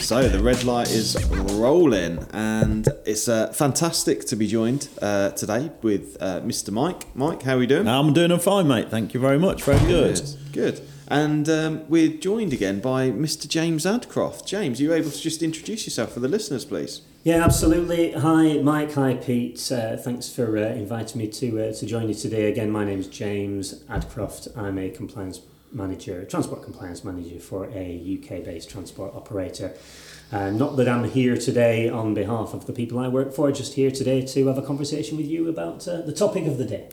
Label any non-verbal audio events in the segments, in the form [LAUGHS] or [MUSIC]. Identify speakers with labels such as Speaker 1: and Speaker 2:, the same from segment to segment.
Speaker 1: So the red light is rolling, and it's uh, fantastic to be joined uh, today with uh, Mr. Mike. Mike, how are we doing?
Speaker 2: I'm doing fine, mate. Thank you very much. Very good.
Speaker 1: Good. And um, we're joined again by Mr. James Adcroft. James, are you able to just introduce yourself for the listeners, please?
Speaker 3: Yeah, absolutely. Hi, Mike. Hi, Pete. Uh, thanks for uh, inviting me to uh, to join you today. Again, my name is James Adcroft. I'm a compliance manager, transport compliance manager for a UK based transport operator. Uh, not that I'm here today on behalf of the people I work for, just here today to have a conversation with you about uh, the topic of the day.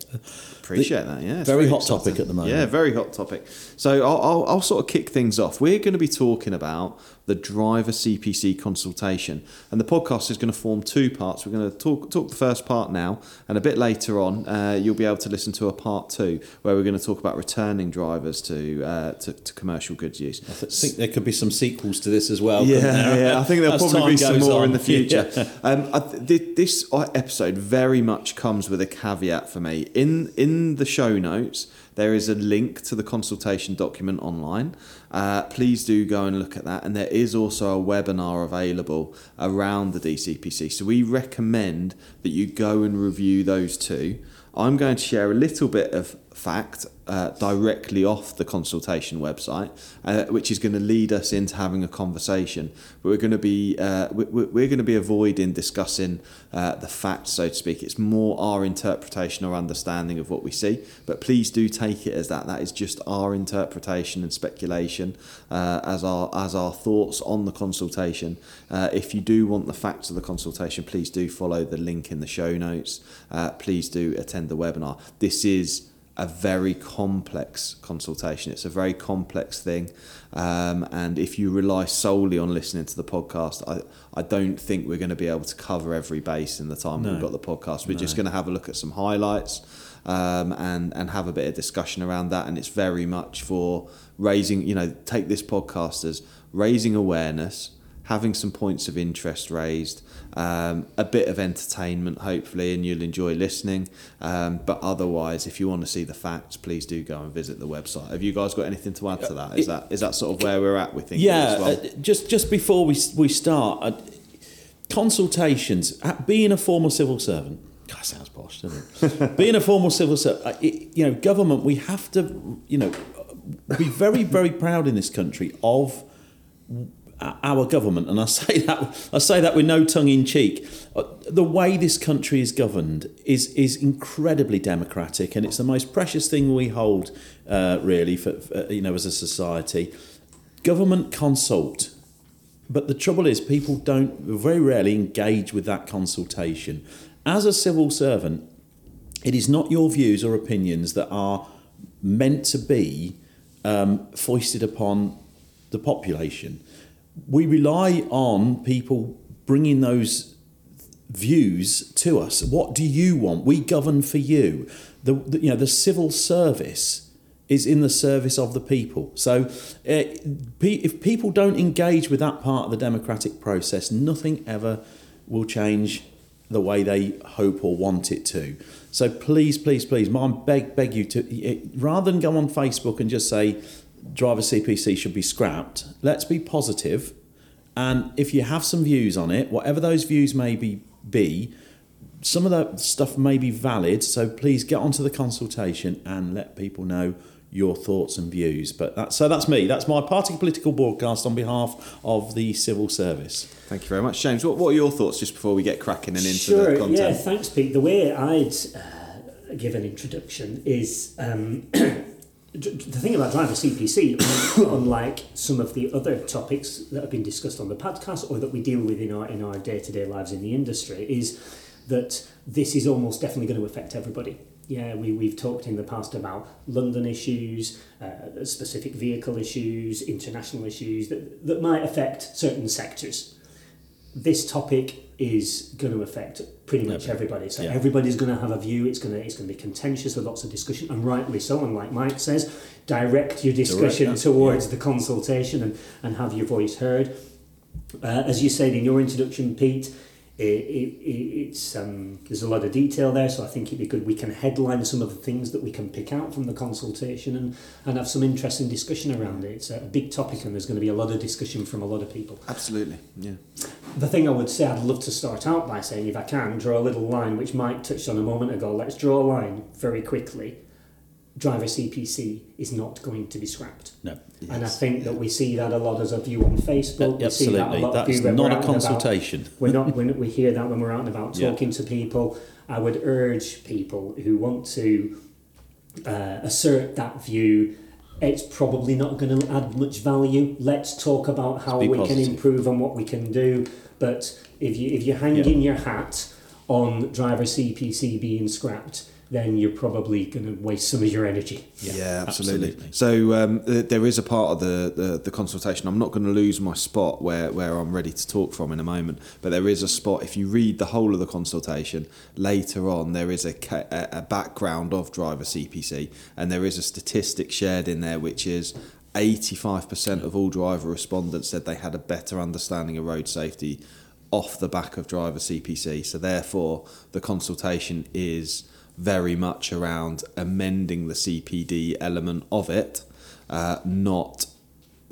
Speaker 1: Appreciate that, yeah.
Speaker 2: Very hot topic at the moment.
Speaker 1: Yeah, very hot topic. So I'll, I'll, I'll sort of kick things off. We're going to be talking about the driver CPC consultation. And the podcast is going to form two parts. We're going to talk talk the first part now, and a bit later on, uh, you'll be able to listen to a part two where we're going to talk about returning drivers to uh, to, to, commercial goods use.
Speaker 2: I think there could be some sequels to this as well.
Speaker 1: Yeah, yeah. I think there'll [LAUGHS] probably be some more on. in the future. Yeah. [LAUGHS] Um, th- this episode very much comes with a caveat for me. In in the show notes there is a link to the consultation document online. Uh, please do go and look at that. And there is also a webinar available around the DCPC. So we recommend that you go and review those two. I'm going to share a little bit of fact uh, directly off the consultation website, uh, which is going to lead us into having a conversation. We're going to be uh, we're, going to be avoiding discussing uh, the facts, so to speak. It's more our interpretation or understanding of what we see. But please do take it as that. That is just our interpretation and speculation uh, as our as our thoughts on the consultation. If you do want the facts of the consultation, please do follow the link in the show notes. please do attend the webinar. This is a very complex consultation. It's a very complex thing. Um, and if you rely solely on listening to the podcast, I, I don't think we're going to be able to cover every base in the time no. we've got the podcast. We're no. just going to have a look at some highlights um, and, and have a bit of discussion around that. And it's very much for raising, you know, take this podcast as raising awareness, having some points of interest raised um, a bit of entertainment, hopefully, and you'll enjoy listening. Um, but otherwise, if you want to see the facts, please do go and visit the website. Have you guys got anything to add to that? Is that is that sort of where we're at with things?
Speaker 2: Yeah,
Speaker 1: well?
Speaker 2: uh, just just before we we start, uh, consultations. Being a former civil servant. God, sounds posh, doesn't it? [LAUGHS] being a formal civil servant, uh, you know, government. We have to, you know, be very very proud in this country of our government, and I say that I say that with no tongue in cheek. Uh, the way this country is governed is is incredibly democratic, and it's the most precious thing we hold, uh, really, for, for, you know, as a society. Government consult, but the trouble is, people don't very rarely engage with that consultation. As a civil servant, it is not your views or opinions that are meant to be um, foisted upon the population we rely on people bringing those views to us. What do you want? We govern for you. The, the you know the civil service is in the service of the people. So uh, if people don't engage with that part of the democratic process, nothing ever will change the way they hope or want it to. So please, please, please, I beg, beg you to rather than go on Facebook and just say driver CPC should be scrapped. Let's be positive, and if you have some views on it, whatever those views may be, be some of that stuff may be valid. So please get onto the consultation and let people know your thoughts and views. But that, so that's me. That's my party political broadcast on behalf of the civil service.
Speaker 1: Thank you very much, James. What, what are your thoughts just before we get cracking and into
Speaker 3: sure,
Speaker 1: the content?
Speaker 3: Yeah, thanks, Pete. The way I'd uh, give an introduction is um, [CLEARS THROAT] the thing about driver CPC, [COUGHS] unlike some of the other topics that have been discussed on the podcast or that we deal with in our in our day to day lives in the industry, is that this is almost definitely going to affect everybody. Yeah, we, we've talked in the past about London issues, uh, specific vehicle issues, international issues that, that might affect certain sectors. This topic is going to affect pretty much everybody. So
Speaker 2: Yeah.
Speaker 3: everybody's going to have a view. It's going to it's going to be contentious with lots of discussion, and rightly so. And like Mike says, direct your discussion
Speaker 2: Direct,
Speaker 3: towards the consultation and, and have your voice heard. Uh, as you said in your introduction, Pete, it, it, it- it's um, there's a lot of detail there, so I think it'd be good we can headline some of the things that we can pick out from the consultation and, and have some interesting discussion around it. It's a big topic, and there's going to be a lot of discussion from a lot of people.
Speaker 1: Absolutely, yeah.
Speaker 3: The thing I would say, I'd love to start out by saying, if I can, draw a little line, which Mike touched on a moment ago. Let's draw a line very quickly. Driver CPC is not going to be scrapped.
Speaker 2: No.
Speaker 3: And I think that we see that a lot as a view on Facebook. we see that a lot
Speaker 2: That
Speaker 3: view
Speaker 2: is not a consultation.
Speaker 3: We're not. We're, we hear that when we're out and about
Speaker 2: Yeah.
Speaker 3: talking to people. I would urge people who want to uh, assert that view. It's probably not going to add much value. Let's talk about how we
Speaker 2: positive.
Speaker 3: can improve and what we can do. But if you if you're
Speaker 2: Yeah.
Speaker 3: hanging your hat on driver CPC being scrapped, then you're probably going to waste some of your energy.
Speaker 1: Yeah, absolutely.
Speaker 2: absolutely.
Speaker 1: So um, there is a part of the, the, the consultation. I'm not going to lose my spot where, where I'm ready to talk from in a moment, but there is a spot. If you read the whole of the consultation later on, there is a a background of driver CPC, and there is a statistic shared in there which is 85% of all driver respondents said they had a better understanding of road safety off the back of driver CPC. So therefore, the consultation is very much around amending the CPD element of it, uh, not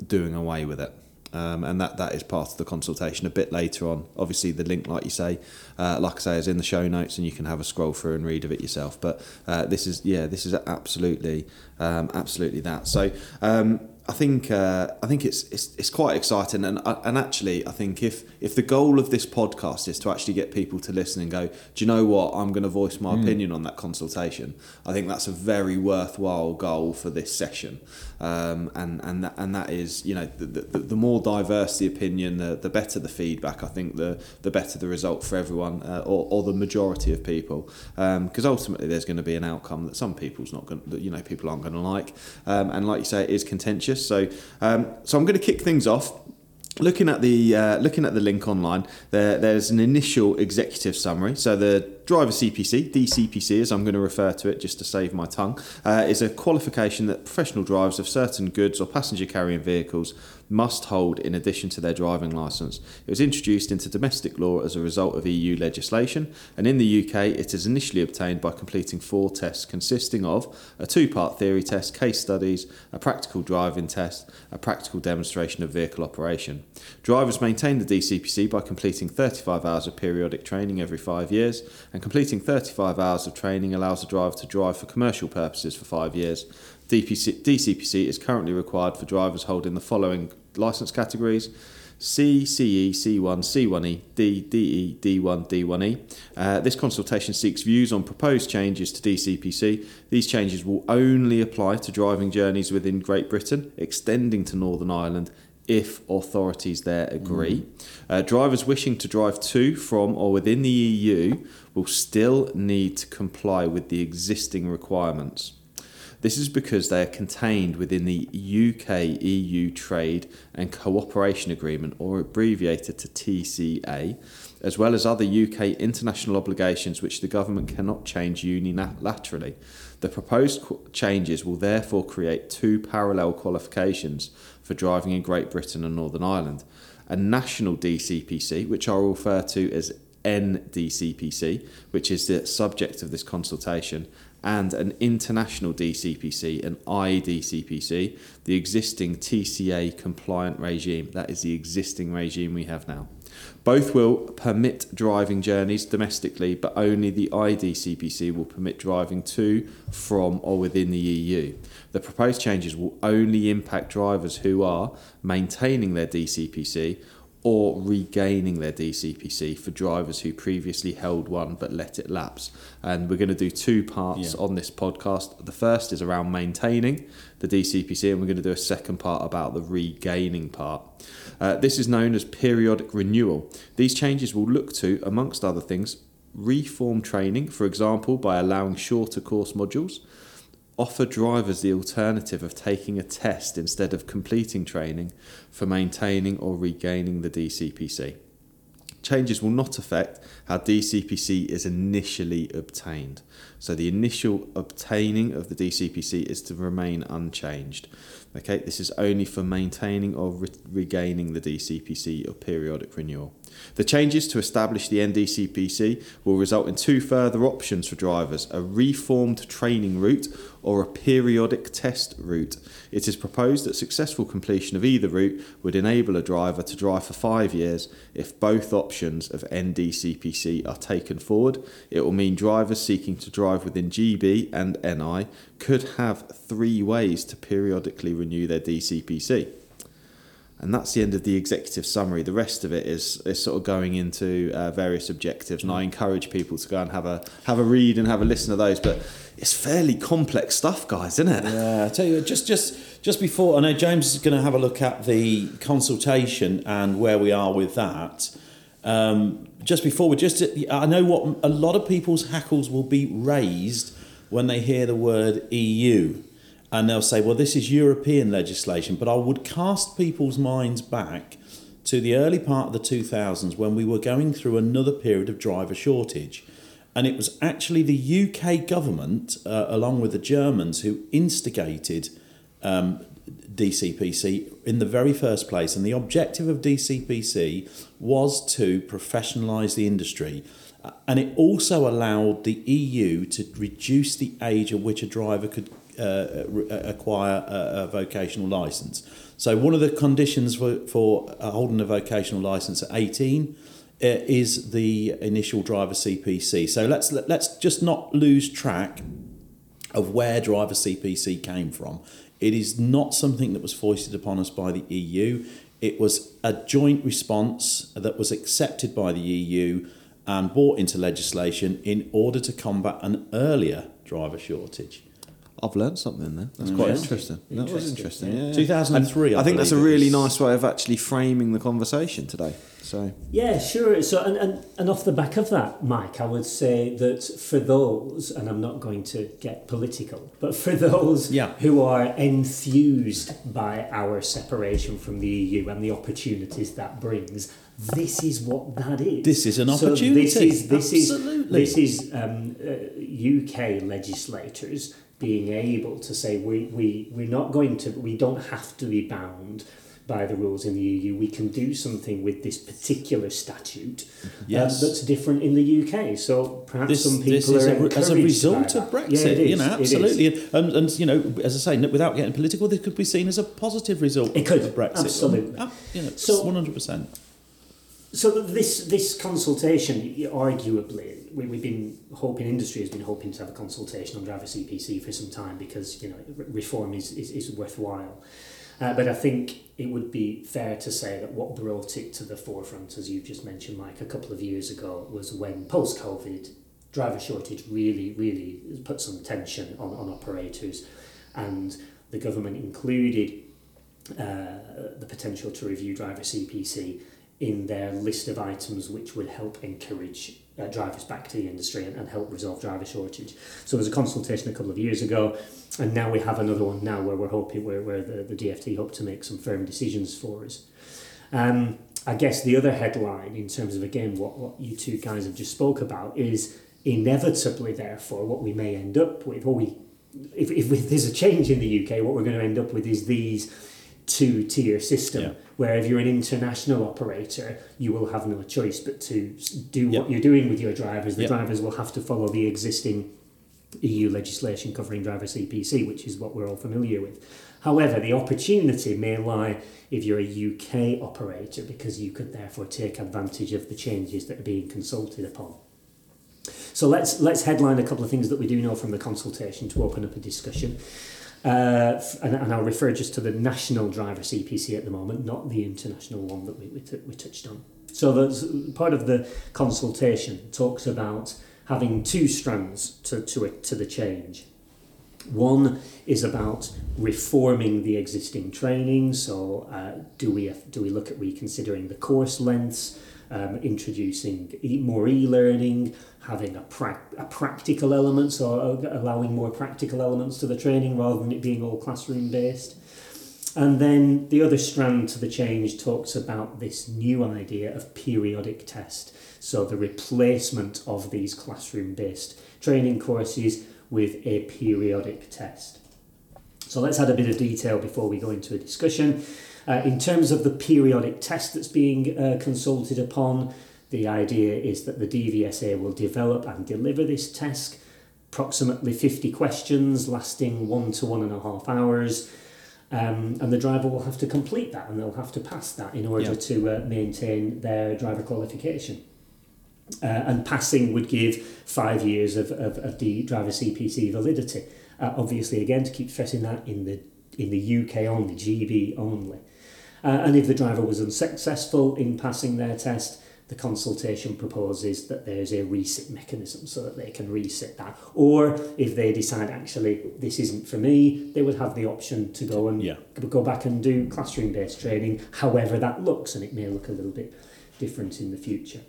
Speaker 1: doing away with it. Um, and that, that is part of the consultation a bit later on. Obviously, the link, like you say, uh, like I say, is in the show notes, and you can have a scroll through and read of it yourself. But uh, this is, yeah, this is absolutely, um, absolutely that. So um, I think uh, I think it's, it's it's quite exciting, and uh, and actually, I think if if the goal of this podcast is to actually get people to listen and go, do you know what, I'm going to voice my opinion on that consultation. I think that's a very worthwhile goal for this session, um, and and that, and that is, you know, the, the, the more diverse the opinion, the, the better the feedback. I think the the better the result for everyone, uh, or, or the majority of people, because ultimately there's going to be an outcome that some people's not going, that you know, people aren't going to like, um, and like you say, it is contentious. So um, so I'm going to kick things off. Looking at the uh, looking at the link online, there, there's an initial executive summary. So the driver CPC, DCPC, as I'm going to refer to it, just to save my tongue, uh, is a qualification that professional drivers of certain goods or passenger carrying vehicles must hold in addition to their driving licence. It was introduced into domestic law as a result of EU legislation, and in the UK, it is initially obtained by completing four tests consisting of a two-part theory test, case studies, a practical driving test, a practical demonstration of vehicle operation. Drivers maintain the DCPC by completing 35 hours of periodic training every five years, and completing 35 hours of training allows a driver to drive for commercial purposes for five years. DPC, DCPC is currently required for drivers holding the following licence categories. C, CE, C1, C1E, D, DE, D1, D1E. Uh, this consultation seeks views on proposed changes to DCPC. These changes will only apply to driving journeys within Great Britain, extending to Northern Ireland if authorities there agree. Uh, drivers wishing to drive to, from, or within the EU will still need to comply with the existing requirements. This is because they are contained within the UK EU Trade and Cooperation Agreement, or abbreviated to TCA, as well as other UK international obligations which the government cannot change unilaterally. The proposed changes will therefore create two parallel qualifications for driving in Great Britain and Northern Ireland a national DCPC, which I'll refer to as NDCPC, which is the subject of this consultation, and an international DCPC, an IDCPC, the existing TCA compliant regime. That is the existing regime we have now. Both will permit driving journeys domestically, but only the IDCPC will permit driving to, from, or within the EU. The proposed changes will only impact drivers who are maintaining their DCPC or regaining their DCPC for drivers who previously held one but let it lapse. And we're going to do two parts
Speaker 2: Yeah.
Speaker 1: on this podcast. The first is around maintaining the DCPC, and we're going to do a second part about the regaining part. Uh, this is known as periodic renewal. These changes will look to, amongst other things, reform training, for example, by allowing shorter course modules offer drivers the alternative of taking a test instead of completing training for maintaining or regaining the DCPC. changes will not affect how DCPC is initially obtained. So the initial obtaining of the DCPC is to remain unchanged. Okay, this is only for maintaining or re- regaining the DCPC or periodic renewal. The changes to establish the NDCPC will result in two further options for drivers a reformed training route or a periodic test route. It is proposed that successful completion of either route would enable a driver to drive for five years. If both options of NDCPC are taken forward, it will mean drivers seeking to drive within GB and NI could have three ways to periodically renew their DCPC. And that's the end of the executive summary. The rest of it is, is sort of going into uh, various objectives, and I encourage people to go and have a have a read and have a listen to those. But it's fairly complex stuff, guys, isn't it?
Speaker 2: Yeah, I tell you, just just just before I know James is going to have a look at the consultation and where we are with that. Um, just before we just, I know what a lot of people's hackles will be raised when they hear the word EU and they'll say, well, this is European legislation. But I would cast people's minds back to the early part of the 2000s when we were going through another period of driver shortage. And it was actually the UK government, uh, along with the Germans, who instigated um, DCPC in the very first place. And the objective of DCPC was to professionalise the industry. And it also allowed the EU to reduce the age at which a driver could uh, acquire a, a, vocational license. So one of the conditions for, for holding a vocational license at 18 uh, is the initial driver CPC. So let's let's just not lose track of where driver CPC came from. It is not something that was foisted upon us by the EU. It was a joint response that was accepted by the EU and brought into legislation in order to combat an earlier driver shortage.
Speaker 1: I've learned something there. That's mm. quite yeah. interesting. That was interesting. Yeah.
Speaker 2: 2003.
Speaker 1: I, I think that's a really nice way of actually framing the conversation today. So
Speaker 3: yeah, sure. So and, and and off the back of that, Mike, I would say that for those, and I'm not going to get political, but for those
Speaker 2: yeah.
Speaker 3: who are enthused by our separation from the EU and the opportunities that brings, this is what that is.
Speaker 2: This is an opportunity.
Speaker 3: So this is this Absolutely. is this is um, uh, UK legislators being able to say we, we, we're not going to, we don't have to be bound by the rules in the EU. We can do something with this particular statute um, that's different in the UK. So perhaps this, some people are a,
Speaker 2: as a result of Brexit. Yeah, you know, absolutely. And, and you know, as I say, without getting political, this could be seen as a positive result
Speaker 3: it could,
Speaker 2: of Brexit.
Speaker 3: Absolutely.
Speaker 2: Um, you know, so one hundred percent.
Speaker 3: So this this consultation, arguably, we, we've been hoping industry has been hoping to have a consultation on driver CPC for some time because you know reform is is, is worthwhile. Uh, but I think it would be fair to say that what brought it to the forefront, as you've just mentioned, Mike, a couple of years ago, was when post COVID driver shortage really really put some tension on, on operators, and the government included uh, the potential to review driver CPC in their list of items which would help encourage uh, drivers back to the industry and, and help resolve driver shortage. So there was a consultation a couple of years ago, and now we have another one now where we're hoping where, where the, the DFT hope to make some firm decisions for us. Um, I guess the other headline in terms of again what, what you two guys have just spoke about is inevitably therefore what we may end up with or we if, if there's a change in the UK what we're going to end up with is these two tier system yeah. Where if you're an international operator you will have no choice but to do yep. what you're doing with your drivers the yep. drivers will have to follow the existing EU legislation covering driver CPC which is what we're all familiar with however the opportunity may lie if you're a UK operator because you could therefore take advantage of the changes that are being consulted upon so let's let's headline a couple of things that we do know from the consultation to open up a discussion uh, and, and I'll refer just to the national driver CPC at the moment, not the international one that we, we, t- we touched on. So that's part of the consultation talks about having two strands to, to, it, to the change. One is about reforming the existing training. So, uh, do we do we look at reconsidering the course lengths, um, introducing e- more e-learning, having a, pra- a practical element, so allowing more practical elements to the training rather than it being all classroom based. and then the other strand to the change talks about this new idea of periodic test. So the replacement of these classroom based training courses with a periodic test. So let's add a bit of detail before we go into a discussion. Uh, in terms of the periodic test that's being uh, consulted upon, the idea is that the DVSA will develop and deliver this test, approximately 50 questions lasting one to one and a half hours. Um, and the driver will have to complete that and they'll have to pass that in order yeah. to uh, maintain their driver qualification. Uh, and passing would give five years of, of, of the driver CPC validity. Uh, obviously, again, to keep stressing that in the in the UK only, GB only. Uh, and if the driver was unsuccessful in passing their test, the consultation proposes that there's a resit mechanism so that they can resit that. Or if they decide actually this isn't for me, they would have the option to go and
Speaker 2: yeah.
Speaker 3: go back and do classroom based training, however that looks, and it may look a little bit different in the future.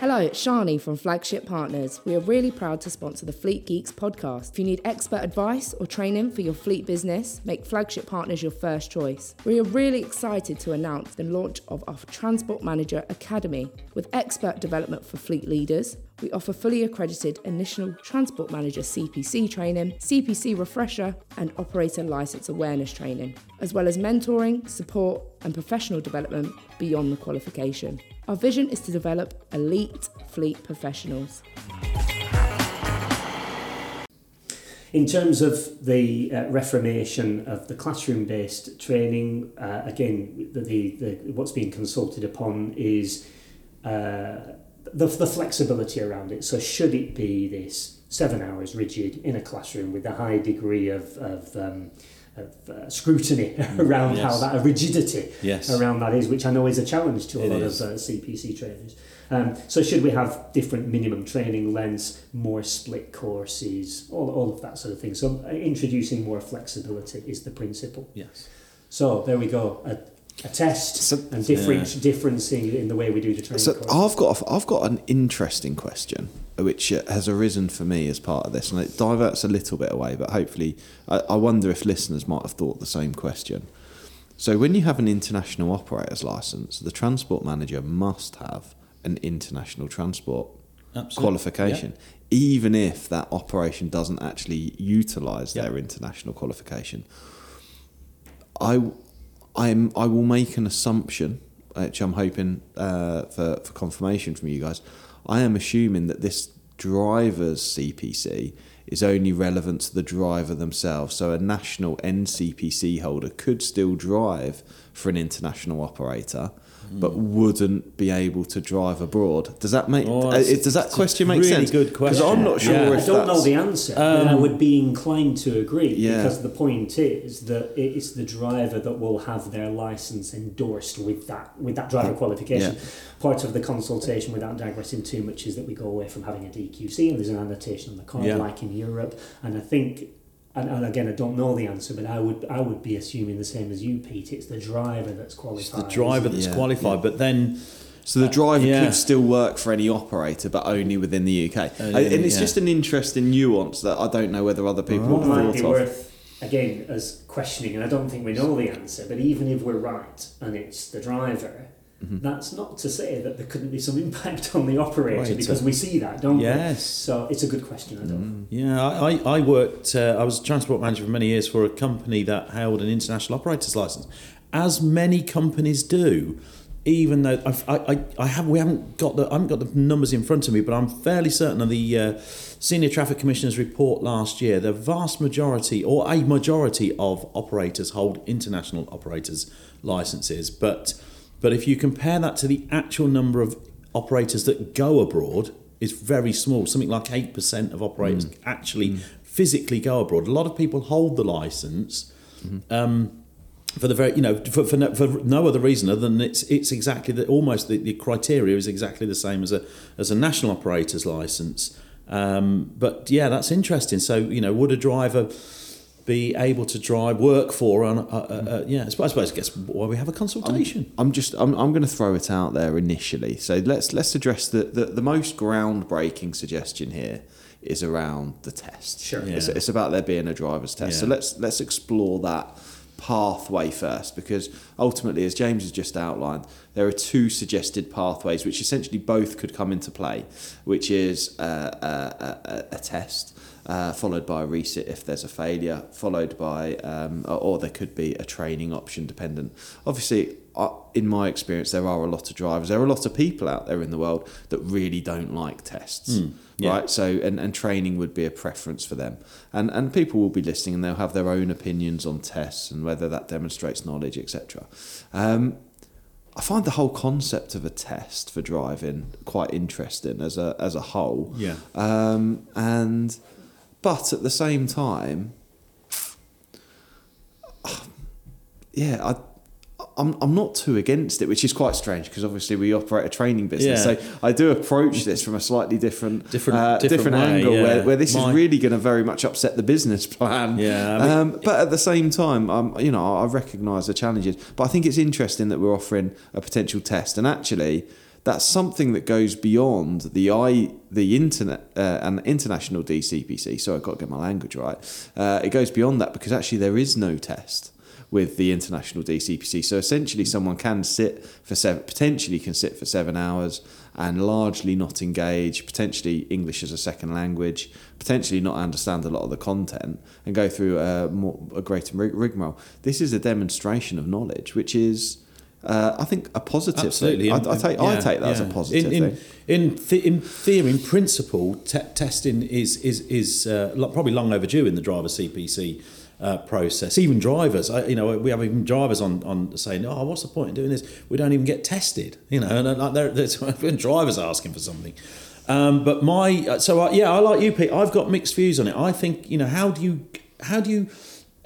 Speaker 4: Hello, it's Shani from Flagship Partners. We are really proud to sponsor the Fleet Geeks podcast. If you need expert advice or training for your fleet business, make Flagship Partners your first choice. We are really excited to announce the launch of our Transport Manager Academy. With expert development for fleet leaders, we offer fully accredited initial Transport Manager CPC training, CPC refresher, and operator license awareness training, as well as mentoring, support, and professional development beyond the qualification. Our vision is to develop elite fleet professionals.
Speaker 3: In terms of the uh, reformation of the classroom based training, uh, again, the, the, the, what's being consulted upon is uh, the, the flexibility around it. So, should it be this seven hours rigid in a classroom with a high degree of, of um, of uh, scrutiny [LAUGHS] around yes. how that rigidity
Speaker 2: yes.
Speaker 3: around that is, which I know is a challenge to a it lot is. of uh, CPC trainers. Um, so should we have different minimum training lengths, more split courses, all, all of that sort of thing. So uh, introducing more flexibility is the principle.
Speaker 2: Yes.
Speaker 3: So there we go. A, a test so, and different yeah. difference in the way we do the training.
Speaker 1: So course. I've got I've got an interesting question which uh, has arisen for me as part of this, and it diverts a little bit away, but hopefully, I, I wonder if listeners might have thought the same question. So, when you have an international operator's license, the transport manager must have an international transport Absolutely. qualification, yep. even if that operation doesn't actually utilise yep. their international qualification. I, I'm, I will make an assumption, which I'm hoping uh, for, for confirmation from you guys. I am assuming that this driver's CPC is only relevant to the driver themselves. So a national NCPC holder could still drive for an international operator but wouldn't be able to drive abroad. Does that make? Oh, uh, does that question make
Speaker 2: really
Speaker 1: sense?
Speaker 2: Good question.
Speaker 1: Because I'm not sure. Yeah.
Speaker 3: I don't know the answer, um, but I would be inclined to agree.
Speaker 1: Yeah.
Speaker 3: Because the point is that it's the driver that will have their license endorsed with that with that driver qualification. Yeah. Part of the consultation, without digressing too much, is that we go away from having a DQC and there's an annotation on the card, yeah. like in Europe. And I think and, and again, I don't know the answer, but I would I would be assuming the same as you, Pete. It's the driver that's qualified.
Speaker 2: It's the driver that's
Speaker 1: yeah,
Speaker 2: qualified, yeah. but then.
Speaker 1: So the driver uh, yeah. could still work for any operator, but only within the UK. Uh, and it's just an interesting nuance that I don't know whether other people
Speaker 3: oh. might be worth again as questioning, and I don't think we know the answer. But even if we're right and it's the driver, Mm-hmm. That's not to say that there couldn't be some [LAUGHS] impact on the operator right, because we see that, don't
Speaker 2: yes.
Speaker 3: we? Yes. So it's a good question. I don't.
Speaker 2: Mm. Yeah, I, I worked. Uh, I was a transport manager for many years for a company that held an international operator's license, as many companies do. Even though I've, I, I, have, we haven't got the, I haven't got the numbers in front of me, but I'm fairly certain of the uh, senior traffic commissioner's report last year. The vast majority, or a majority, of operators hold international operators licenses, but but if you compare that to the actual number of operators that go abroad, it's very small. Something like 8% of operators mm. actually mm. physically go abroad. A lot of people hold the license. Mm-hmm. Um, for the very you know for, for no, for, no, other reason other than it's it's exactly the almost the, the criteria is exactly the same as a as a national operator's license um, but yeah that's interesting so you know would a driver be able to drive work for on uh, uh, uh, yeah I suppose, I suppose guess why we have a consultation
Speaker 1: I'm, I'm just I'm, I'm going to throw it out there initially so let's let's address the, the, the most groundbreaking suggestion here is around the test
Speaker 3: sure
Speaker 1: yeah. it's, it's about there being a driver's test yeah. so let's let's explore that pathway first because ultimately, as James has just outlined, there are two suggested pathways which essentially both could come into play, which is uh, a, a, a, test. Uh, followed by a resit if there's a failure, followed by, um, or there could be a training option dependent. Obviously, in my experience, there are a lot of drivers, there are a lot of people out there in the world that really don't like tests. Mm yeah. right? So and, and training would be a preference for them, and and people will be listening and they'll have their own opinions on tests and whether that demonstrates knowledge, etc. Um, I find the whole concept of a test for driving quite interesting as a as a whole.
Speaker 2: Yeah.
Speaker 1: Um, and but at the same time, yeah, I I'm, I'm not too against it, which is quite strange because obviously we operate a training business. Yeah. So I do approach this from a slightly different different, uh, different, different way, angle yeah. where, where this My... is really going to very much upset the business plan.
Speaker 2: Yeah, I mean,
Speaker 1: um, but at the same time, um, you know, I recognise the challenges. But I think it's interesting that we're offering a potential test, and actually, that's something that goes beyond the I the internet uh, and international DCPC. So I've got to get my language right. Uh, it goes beyond that because actually there is no test with the international DCPC. So essentially, someone can sit for seven, potentially can sit for seven hours and largely not engage, potentially English as a second language, potentially not understand a lot of the content and go through a, more, a greater rigmarole. This is a demonstration of knowledge, which is. Uh, I think a positive.
Speaker 2: Absolutely,
Speaker 1: I, I, take yeah, I take that yeah. as a positive
Speaker 2: in, in,
Speaker 1: thing.
Speaker 2: In, th- in theory, in principle, te- testing is is is uh, probably long overdue in the driver CPC uh, process. Even drivers, I, you know, we have even drivers on, on saying, "Oh, what's the point in doing this? We don't even get tested." [LAUGHS] You know, and uh, like there, there's [LAUGHS] when drivers asking for something. Um, but my uh, so I, yeah, I like you, Pete. I've got mixed views on it. I think you know how do you how do you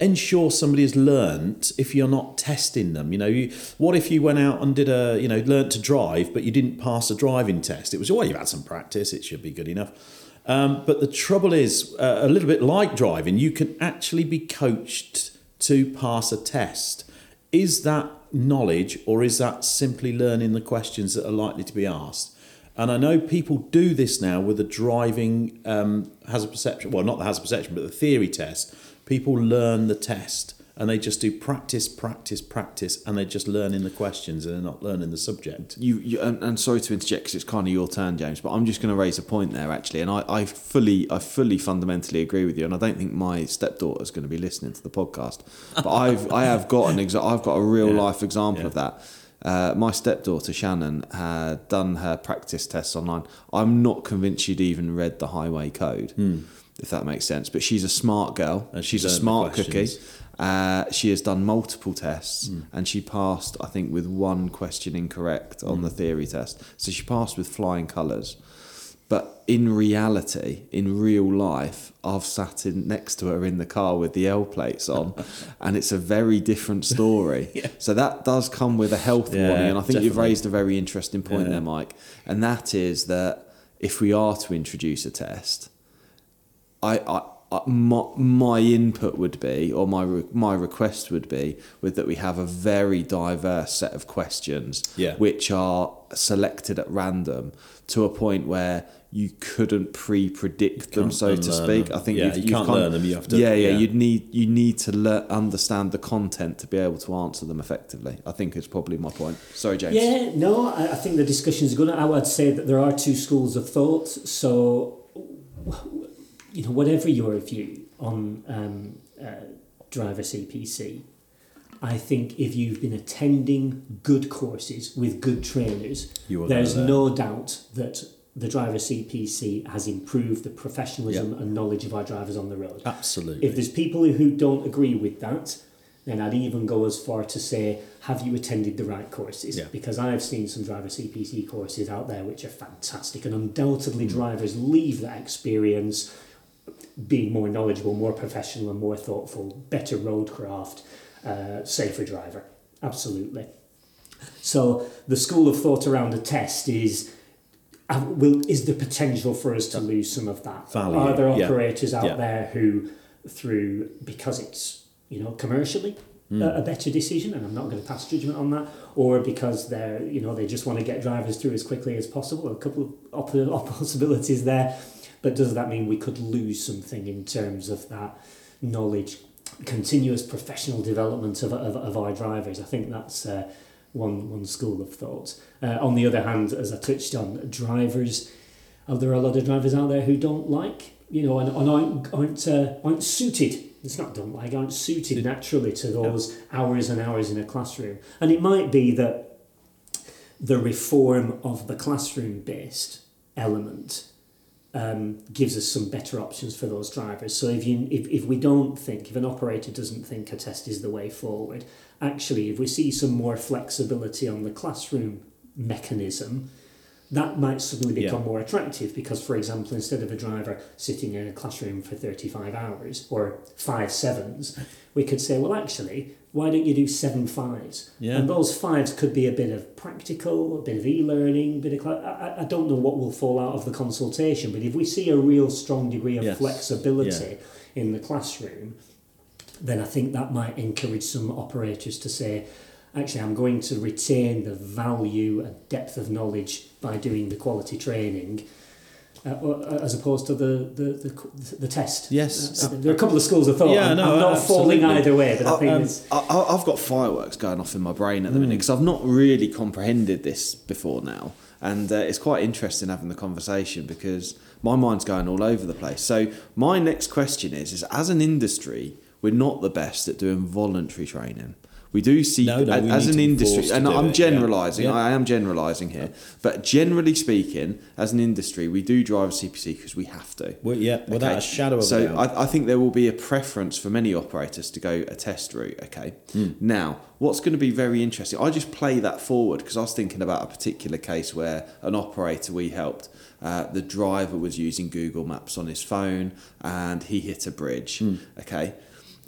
Speaker 2: ensure somebody has learnt if you're not testing them you know you, what if you went out and did a you know learnt to drive but you didn't pass a driving test it was well you've had some practice it should be good enough um, but the trouble is, uh, a little bit like driving, you can actually be coached to pass a test. Is that knowledge or is that simply learning the questions that are likely to be asked? And I know people do this now with the driving um, hazard perception, well, not the hazard perception, but the theory test. People learn the test and they just do practice, practice, practice, and they're just learning the questions and they're not learning the subject.
Speaker 1: You, you and, and sorry to interject because it's kind of your turn, James, but I'm just going to raise a point there actually, and I, I fully, I fully fundamentally agree with you, and I don't think my stepdaughter is going to be listening to the podcast, but [LAUGHS] I've, I have got an exa- I've got a real yeah. life example yeah. of that. Uh, my stepdaughter Shannon had done her practice tests online. I'm not convinced she'd even read the highway code.
Speaker 2: Mm
Speaker 1: if that makes sense. But she's a smart girl. And she's a smart cookie. Uh, she has done multiple tests mm. and she passed, I think, with one question incorrect on mm. the theory test. So she passed with flying colours. But in reality, in real life, I've sat in next to her in the car with the L plates on, [LAUGHS] and it's a very different story. [LAUGHS] yeah. So that does come with a health yeah, warning, and I think definitely. you've raised a very interesting point yeah. there, Mike. And that is that if we are to introduce a test, I, I my, my input would be, or my re- my request would be, with that we have a very diverse set of questions,
Speaker 2: yeah.
Speaker 1: which are selected at random to a point where you couldn't pre-predict them, so to speak.
Speaker 2: Them.
Speaker 1: I think
Speaker 2: yeah, you can't learn them. You have to.
Speaker 1: Yeah, yeah. yeah. You'd need you need to le- understand the content to be able to answer them effectively. I think is probably my point. Sorry, James.
Speaker 3: Yeah, no, I, I think the discussion is good. I would say that there are two schools of thought. So you know, whatever your view on um, uh, driver CPC, I think if you've been attending good courses with good trainers, there's no doubt that the driver CPC has improved the professionalism yep. and knowledge of our drivers on the road.
Speaker 2: Absolutely.
Speaker 3: If there's people who don't agree with that, then I'd even go as far to say, have you attended the right courses?
Speaker 2: Yeah.
Speaker 3: Because I've seen some driver CPC courses out there which are fantastic, and undoubtedly mm. drivers leave that experience being more knowledgeable, more professional, and more thoughtful, better roadcraft, uh, safer driver. Absolutely. So the school of thought around the test is. Uh, will is the potential for us to lose some of that?
Speaker 2: Value.
Speaker 3: Are there operators yeah. out yeah. there who, through because it's you know commercially mm. a, a, better decision, and I'm not going to pass judgment on that, or because they're you know they just want to get drivers through as quickly as possible. A couple of op- [LAUGHS] possibilities there but does that mean we could lose something in terms of that knowledge? continuous professional development of, of, of our drivers. I think that's uh, one one school of thought. Uh, on the other hand, as I touched on, drivers, are there are a lot of drivers out there who don't like, you know, and, and aren't aren't, uh, aren't suited. It's not don't like aren't suited naturally to those hours and hours in a classroom. And it might be that the reform of the classroom based element um, gives us some better options for those drivers. So if you if, if we don't think if an operator doesn't think a test is the way forward, actually if we see some more flexibility on the classroom mechanism, that might suddenly become yeah. more attractive because, for example, instead of a driver sitting in a classroom for 35 hours or five sevens, we could say, well, actually, why don't you do seven fives? Yeah. And those fives could be a bit of practical, a bit of e-learning, a bit of. I, I don't know what will fall out of the consultation, but if we see a real strong degree of yes. flexibility yeah. in the classroom, then I think that might encourage some operators to say, actually, I'm going to retain the value and depth of knowledge by doing the quality training. Uh, uh as opposed to the the, the, the test.
Speaker 2: Yes,
Speaker 3: uh, there are a couple of schools of thought. Yeah, I'm, no, I'm not absolutely. falling either way, but I, think um, it's.
Speaker 1: I, have got fireworks going off in my brain at the mm. minute because I've not really comprehended this before now, and uh, it's quite interesting having the conversation because my mind's going all over the place. So my next question is: is as an industry, we're not the best at doing voluntary training. We do see no, no, as an industry, and I'm generalising. Yeah. I am generalising here, but generally speaking, as an industry, we do driver CPC because we have to.
Speaker 2: Well, yeah, okay? without a shadow of
Speaker 1: so I, I, think there will be a preference for many operators to go a test route. Okay, mm. now what's going to be very interesting? I just play that forward because I was thinking about a particular case where an operator we helped. Uh, the driver was using Google Maps on his phone and he hit a bridge. Mm. Okay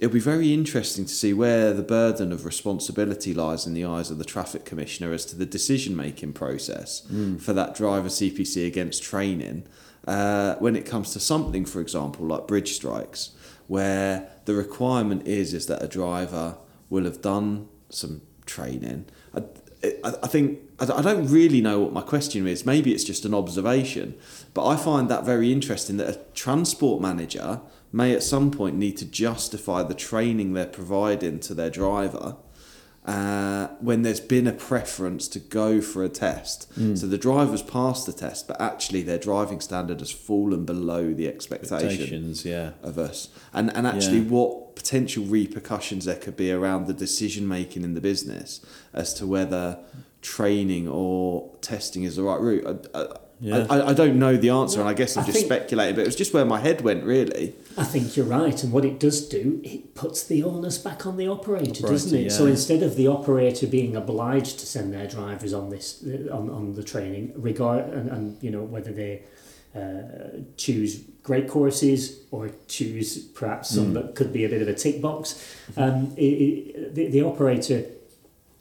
Speaker 1: it'll be very interesting to see where the burden of responsibility lies in the eyes of the traffic commissioner as to the decision making process mm. for that driver CPC against training uh, when it comes to something, for example, like bridge strikes, where the requirement is is that a driver will have done some training. I, I, think I don't really know what my question is. Maybe it's just an observation, but I find that very interesting that a transport manager may at some point need to justify the training they're providing to their driver uh, when there's been a preference to go for a test. Mm. So the driver's passed the test, but actually their driving standard has fallen below the expectations
Speaker 2: yeah.
Speaker 1: of us. And and actually yeah. what potential repercussions there could be around the decision making in the business as to whether training or testing is the right route. I, I, yeah. I, I don't know the answer, and I guess I'm I just speculating, but it was just where my head went, really.
Speaker 3: I think you're right, and what it does do, it puts the onus back on the operator, operator doesn't it? Yeah. So instead of the operator being obliged to send their drivers on this on, on the training, regard and, and you know whether they uh, choose great courses or choose perhaps some mm. that could be a bit of a tick box, um, it, it, the, the operator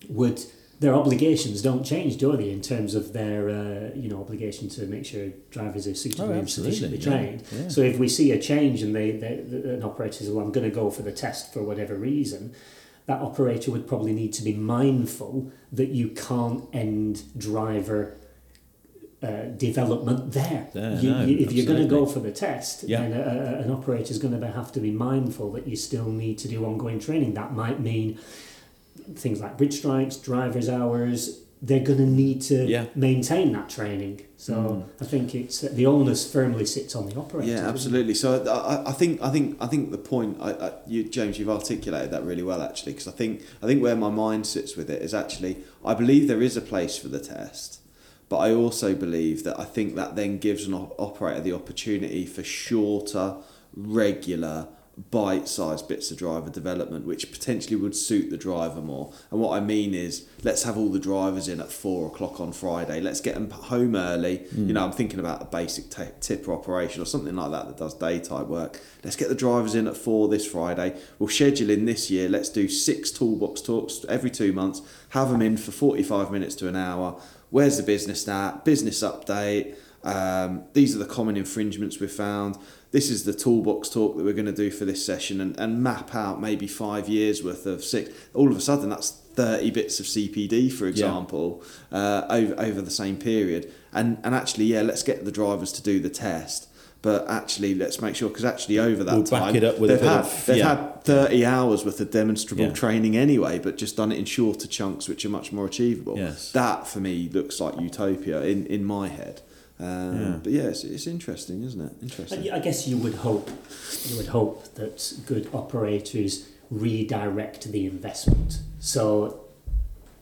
Speaker 3: would their obligations don't change, do they, in terms of their uh, you know obligation to make sure drivers are suitably oh, and sufficiently yeah. trained. Yeah. So if we see a change and they, they an operator says, "Well, I'm going to go for the test for whatever reason," that operator would probably need to be mindful that you can't end driver. Uh, development there.
Speaker 2: Yeah, you, no,
Speaker 3: you, if you're going to go for the test, yeah. then a, a, an operator is going to have to be mindful that you still need to do ongoing training. That might mean things like bridge strikes, driver's hours, they're going to need to yeah. maintain that training. So mm. I think it's the onus firmly sits on the operator.
Speaker 1: Yeah, absolutely. So I, I think I think I think the point, I, I, you, James, you've articulated that really well actually, because I think I think where my mind sits with it is actually I believe there is a place for the test. But I also believe that I think that then gives an operator the opportunity for shorter, regular, bite-sized bits of driver development which potentially would suit the driver more. And what i mean is let's have all the drivers in at four o'clock on friday. Let's get them home early. Mm. you know i'm thinking about a basic t- tipper operation or something like that that does daytime work. Let's get the drivers in at four this friday. We'll schedule in this year. Let's do six toolbox talks every two months. Have them in for 45 minutes to an hour. Where's the business at? Business update. Um, these are the common infringements we've found this is the toolbox talk that we're going to do for this session and, and map out maybe five years worth of six. All of a sudden, that's 30 bits of CPD, for example, yeah. uh, over, over the same period. And, and actually, yeah, let's get the drivers to do the test. but actually let's make sure because actually over that
Speaker 2: We'll
Speaker 1: time
Speaker 2: back it up with
Speaker 1: they've had
Speaker 2: of-
Speaker 1: they've
Speaker 2: yeah.
Speaker 1: had 30 hours worth of demonstrable
Speaker 2: Yeah.
Speaker 1: training anyway but just done it in shorter chunks which are much more achievable
Speaker 2: Yes.
Speaker 1: that for me looks like utopia in in my head um,
Speaker 2: Yeah.
Speaker 1: but yeah it's, it's interesting isn't it interesting
Speaker 3: I I guess you would hope you would hope that good operators redirect the investment. So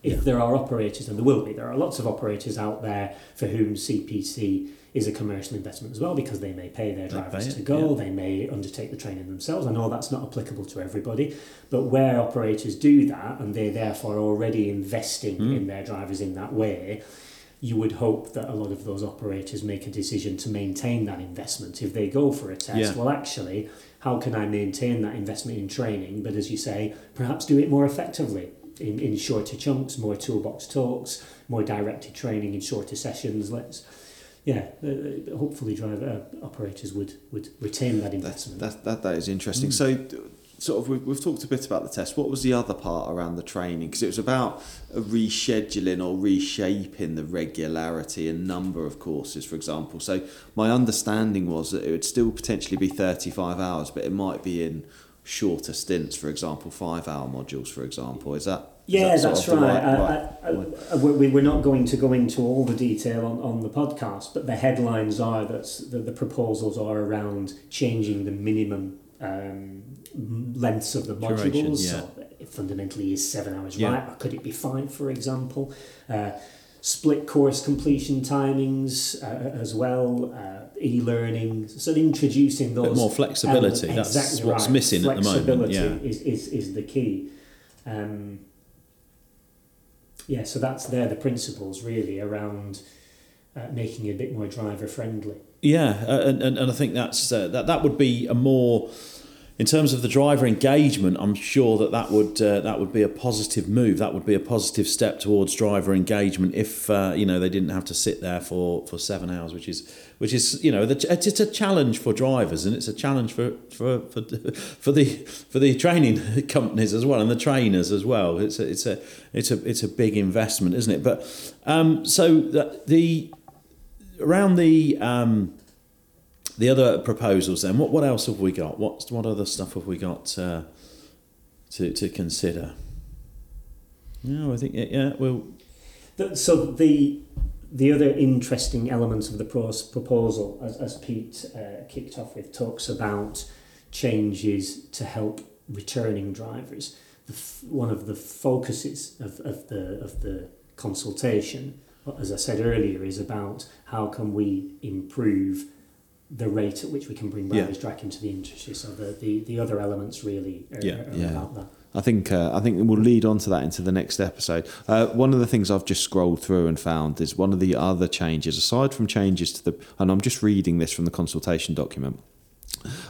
Speaker 3: if there are operators, and there will be, there are lots of operators out there for whom CPC is a commercial investment as well because they may pay their drivers
Speaker 2: pay
Speaker 3: to go,
Speaker 2: yeah.
Speaker 3: they may undertake the training themselves. I know that's not applicable to everybody, but where operators do that and they're therefore already investing
Speaker 2: Hmm.
Speaker 3: in their drivers in that way, you would hope that a lot of those operators make a decision to maintain that investment. If they go for a test,
Speaker 2: Yeah.
Speaker 3: well, actually, how can I maintain that investment in training? But as you say, perhaps do it more effectively in, in shorter chunks, more toolbox talks, more directed training in shorter sessions. Let's, yeah, uh, uh, hopefully, driver uh, operators would, would retain that investment.
Speaker 1: that, that, that is interesting.
Speaker 2: Mm.
Speaker 1: So, sort of, we've, we've talked a bit about the test. What was the other part around the training? Because it was about a rescheduling or reshaping the regularity and number of courses, for example. So, my understanding was that it would still potentially be 35 hours, but it might be in shorter stints, for example, five hour modules, for example. Is that?
Speaker 3: Yeah,
Speaker 1: that
Speaker 3: that's right.
Speaker 1: Right-
Speaker 3: I, I, I, we- we're not going to go into all the detail on, on the podcast, but the headlines are that the, the proposals are around changing the minimum um, lengths of the modules.
Speaker 2: yeah.
Speaker 3: So it fundamentally is seven hours,
Speaker 2: Yeah.
Speaker 3: right? Or could it be five, for example? Uh, split course completion timings uh, as well, uh, e-learning. So introducing those
Speaker 2: more flexibility.
Speaker 3: elements-
Speaker 2: That's
Speaker 3: exactly
Speaker 2: what's
Speaker 3: right.
Speaker 2: missing at the moment,
Speaker 3: Flexibility
Speaker 2: yeah.
Speaker 3: is, is, is the key. Um, yeah, so that's there the principles really around uh, making it a bit more driver friendly.
Speaker 2: Yeah, uh, and, and, and I think that's uh, that that would be a more in terms of the driver engagement. I'm sure that that would uh, that would be a positive move. That would be a positive step towards driver engagement if uh, you know they didn't have to sit there for, for seven hours, which is which is you know the, it's it's a challenge for drivers and it's a challenge for for for, [LAUGHS] for the for the training [LAUGHS] companies as well and the trainers as well. It's a, it's a it's a it's a big investment, isn't it? But um, so the around the um, the other proposals then what what else have we got what what other stuff have we got uh, to to consider no I think yeah, well
Speaker 3: So the the other interesting elements of the proposal, as, as Pete uh, kicked off with, talks about changes to help returning drivers. F- one of the focuses of, of the of the consultation, as I said earlier, is about how can we improve the rate at which we can bring
Speaker 2: Yeah.
Speaker 3: drivers back into the industry. So the, the, the other elements really are,
Speaker 2: Yeah.
Speaker 3: are
Speaker 1: Yeah.
Speaker 3: about that.
Speaker 1: I think uh, I think we'll lead on to that into the next episode. Uh, one of the things I've just scrolled through and found is one of the other changes, aside from changes to the, and I'm just reading this from the consultation document.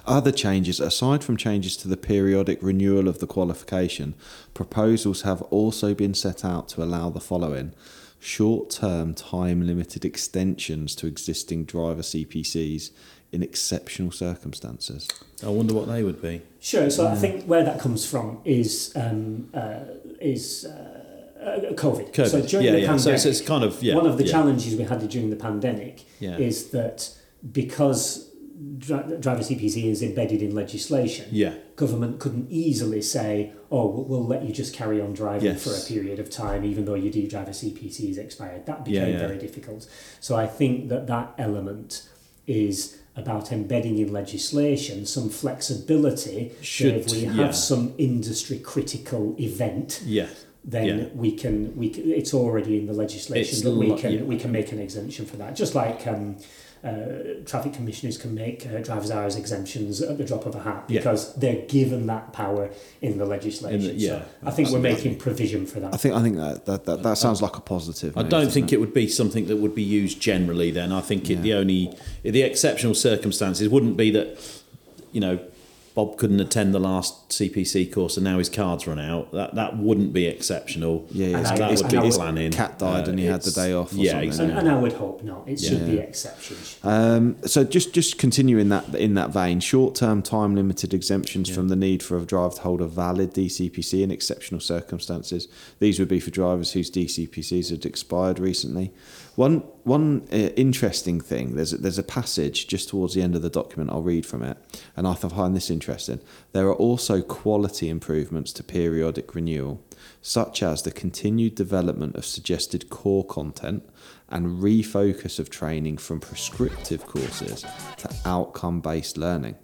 Speaker 1: Other changes, aside from changes to the periodic renewal of the qualification, proposals have also been set out to allow the following short term, time limited extensions to existing driver CPCs in exceptional circumstances.
Speaker 2: I wonder what they would be
Speaker 3: Sure. So I think where that comes from is um, uh, is uh, uh, COVID.
Speaker 2: COVID
Speaker 3: So during
Speaker 2: yeah
Speaker 3: the
Speaker 2: yeah
Speaker 3: pandemic,
Speaker 2: so it's, it's kind of yeah
Speaker 3: one of the
Speaker 2: yeah.
Speaker 3: challenges we had during the pandemic
Speaker 2: Yeah.
Speaker 3: is that because dri- driver CPC is embedded in legislation,
Speaker 2: yeah
Speaker 3: government couldn't easily say, "Oh, we'll, we'll let you just carry on driving
Speaker 2: Yes.
Speaker 3: for a period of time, even though your driver CPC is expired." That became
Speaker 2: Yeah, yeah.
Speaker 3: very difficult. So I think that that element is about embedding in legislation some flexibility.
Speaker 2: Should-
Speaker 3: if we have
Speaker 2: yeah.
Speaker 3: some industry critical event,
Speaker 2: yeah
Speaker 3: then
Speaker 2: Yeah.
Speaker 3: we can we can, it's already in the legislation
Speaker 2: It's
Speaker 3: that we can we can make an exemption for that. Just like um, uh, traffic commissioners can make uh, drivers' hours exemptions at the drop of a hat
Speaker 2: Yeah.
Speaker 3: because they're given that power in the legislation.
Speaker 2: In the- yeah,
Speaker 3: so I think we're making provision for that.
Speaker 1: I think I think that that, that, that sounds like a positive.
Speaker 2: I
Speaker 1: move,
Speaker 2: don't think it would be something that would be used generally. Then I think it, the only the exceptional circumstances wouldn't be that you know Bob couldn't attend the last CPC course and now his cards run out. That that wouldn't be exceptional.
Speaker 1: Yeah, yeah.
Speaker 3: And
Speaker 2: that would be
Speaker 1: his
Speaker 2: planning.
Speaker 1: cat died
Speaker 2: Uh,
Speaker 1: and he had the day off. Or
Speaker 2: yeah,
Speaker 1: something,
Speaker 2: exactly.
Speaker 3: and, and I would hope not. It should be
Speaker 1: Yeah.
Speaker 3: exceptions.
Speaker 1: Um, so just just continuing that in that vein, short term time limited exemptions from the need for a driver to hold a valid DCPC in exceptional circumstances. These would be for drivers whose DCPCs had expired recently. One one uh, interesting thing. There's a, there's a passage just towards the end of the document. I'll read from it, and I find this interesting. There are also quality improvements to periodic renewal, such as the continued development of suggested core content and refocus of training from prescriptive courses to outcome based learning.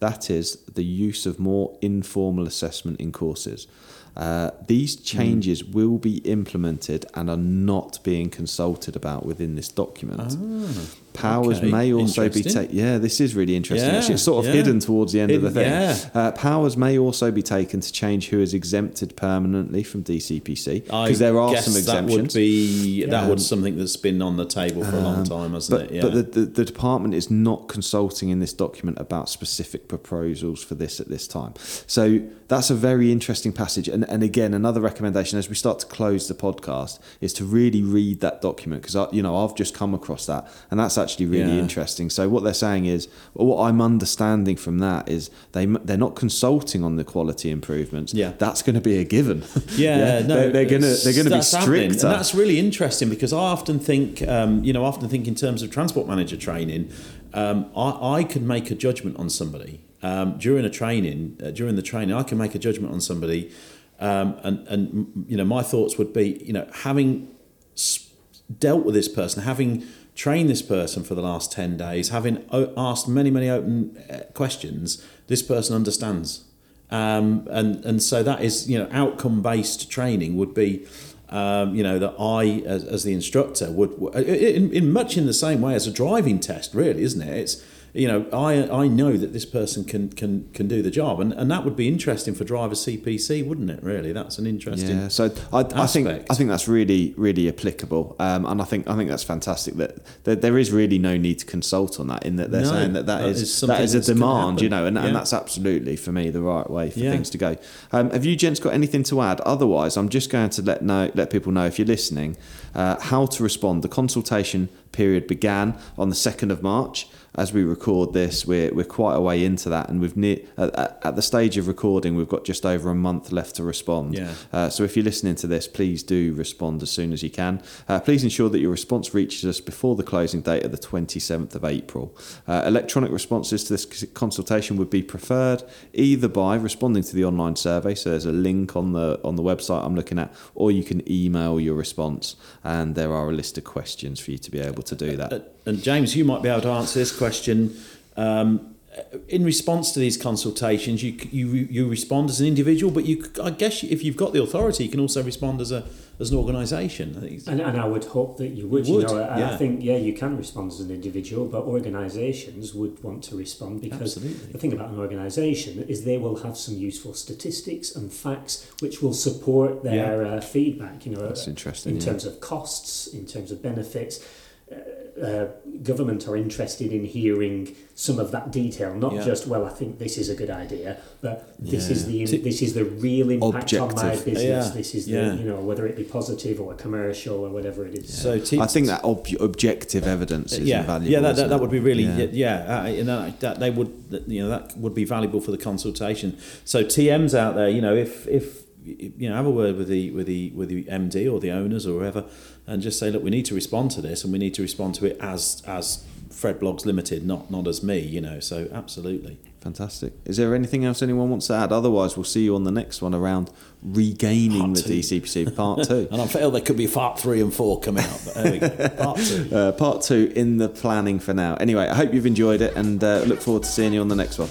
Speaker 1: That is the use of more informal assessment in courses. Uh, these changes mm. will be implemented and are not being consulted about within this document. Ah. Powers okay. may also be taken. Yeah, this is really interesting. Yeah, Actually, it's sort of yeah. hidden towards the end hidden, of the thing. Yeah. Uh, powers may also be taken to change who is exempted permanently from DCPC because there are some exemptions.
Speaker 2: That would be that would something that's been on the table for a long um, time, hasn't
Speaker 1: but, it? Yeah. But the, the, the department is not consulting in this document about specific proposals for this at this time. So that's a very interesting passage. And and again, another recommendation as we start to close the podcast is to really read that document because you know I've just come across that, and that's actually really yeah. interesting. So what they're saying is, what I'm understanding from that is they they're not consulting on the quality improvements.
Speaker 2: Yeah,
Speaker 1: that's going to be a given. [LAUGHS]
Speaker 2: Yeah, yeah? no,
Speaker 1: they're, they're gonna they're gonna be stricter. And
Speaker 2: that's really interesting because I often think, um, you know, I often think in terms of transport manager training, um, I, I could make a judgment on somebody um, during a training. Uh, during the training, I can make a judgment on somebody. Um, and and you know my thoughts would be you know having dealt with this person having trained this person for the last 10 days, having asked many, many open uh, questions, this person understands. Um, and, and so that is, you know, outcome based training would be, um, you know, that I, as, as the instructor, would, in, in much in the same way as a driving test, really, isn't it? It's, you know, I I know that this person can can can do the job, and, and that would be interesting for driver CPC, wouldn't it? Really, that's an interesting.
Speaker 1: Yeah. So I, I think I think that's really really applicable, um, and I think I think that's fantastic that, that there is really no need to consult on that. In that they're no, saying that that, that is, is that is a demand, you know, and, yeah. and that's absolutely for me the right way for yeah. things to go. Um, have you gents got anything to add? Otherwise, I'm just going to let know let people know if you're listening uh, how to respond. The consultation period began on the 2nd of March as we record this, we're, we're quite a way into that, and we've near, at, at, the stage of recording, we've got just over a month left to respond.
Speaker 2: Yeah.
Speaker 1: Uh, so if you're listening to this, please do respond as soon as you can. Uh, please ensure that your response reaches us before the closing date of the 27th of April. Uh, electronic responses to this consultation would be preferred either by responding to the online survey, so there's a link on the on the website I'm looking at, or you can email your response, and there are a list of questions for you to be able to do that.
Speaker 2: And James, you might be able to answer this question. Um, in response to these consultations, you, you you respond as an individual, but you I guess if you've got the authority, you can also respond as a as an organisation.
Speaker 3: And, and I would hope that you would. You, would, you know, I, yeah. I think yeah, you can respond as an individual, but organisations would want to respond because Absolutely. the thing about an organisation is they will have some useful statistics and facts which will support their yeah. uh, feedback. You know,
Speaker 1: that's interesting
Speaker 3: in yeah. terms of costs, in terms of benefits uh, government are interested in hearing some of that detail, not yeah. just well, I think this is a good idea, but this yeah. is the this is the real impact Objective. on my business. Yeah. This is the you know whether it be positive or commercial or whatever it is.
Speaker 1: So t- I think that ob- objective evidence is
Speaker 2: yeah.
Speaker 1: invaluable.
Speaker 2: Yeah, that, that, that, would be really yeah, uh, you know, that they would you know that would be valuable for the consultation. So TMs out there, you know, if if you know have a word with the with the with the MD or the owners or whoever and just say, look, we need to respond to this, and we need to respond to it as as Fred Bloggs Limited, not not as me, you know. So absolutely.
Speaker 1: Fantastic. Is there anything else anyone wants to add? Otherwise, we'll see you on the next one around regaining part the two. DCPC [LAUGHS] part two.
Speaker 2: and I feel there could be part three and four coming out. But there we go. Part two. [LAUGHS]
Speaker 1: Uh, part two in the planning for now. Anyway, I hope you've enjoyed it and uh, look forward to seeing you on the next one.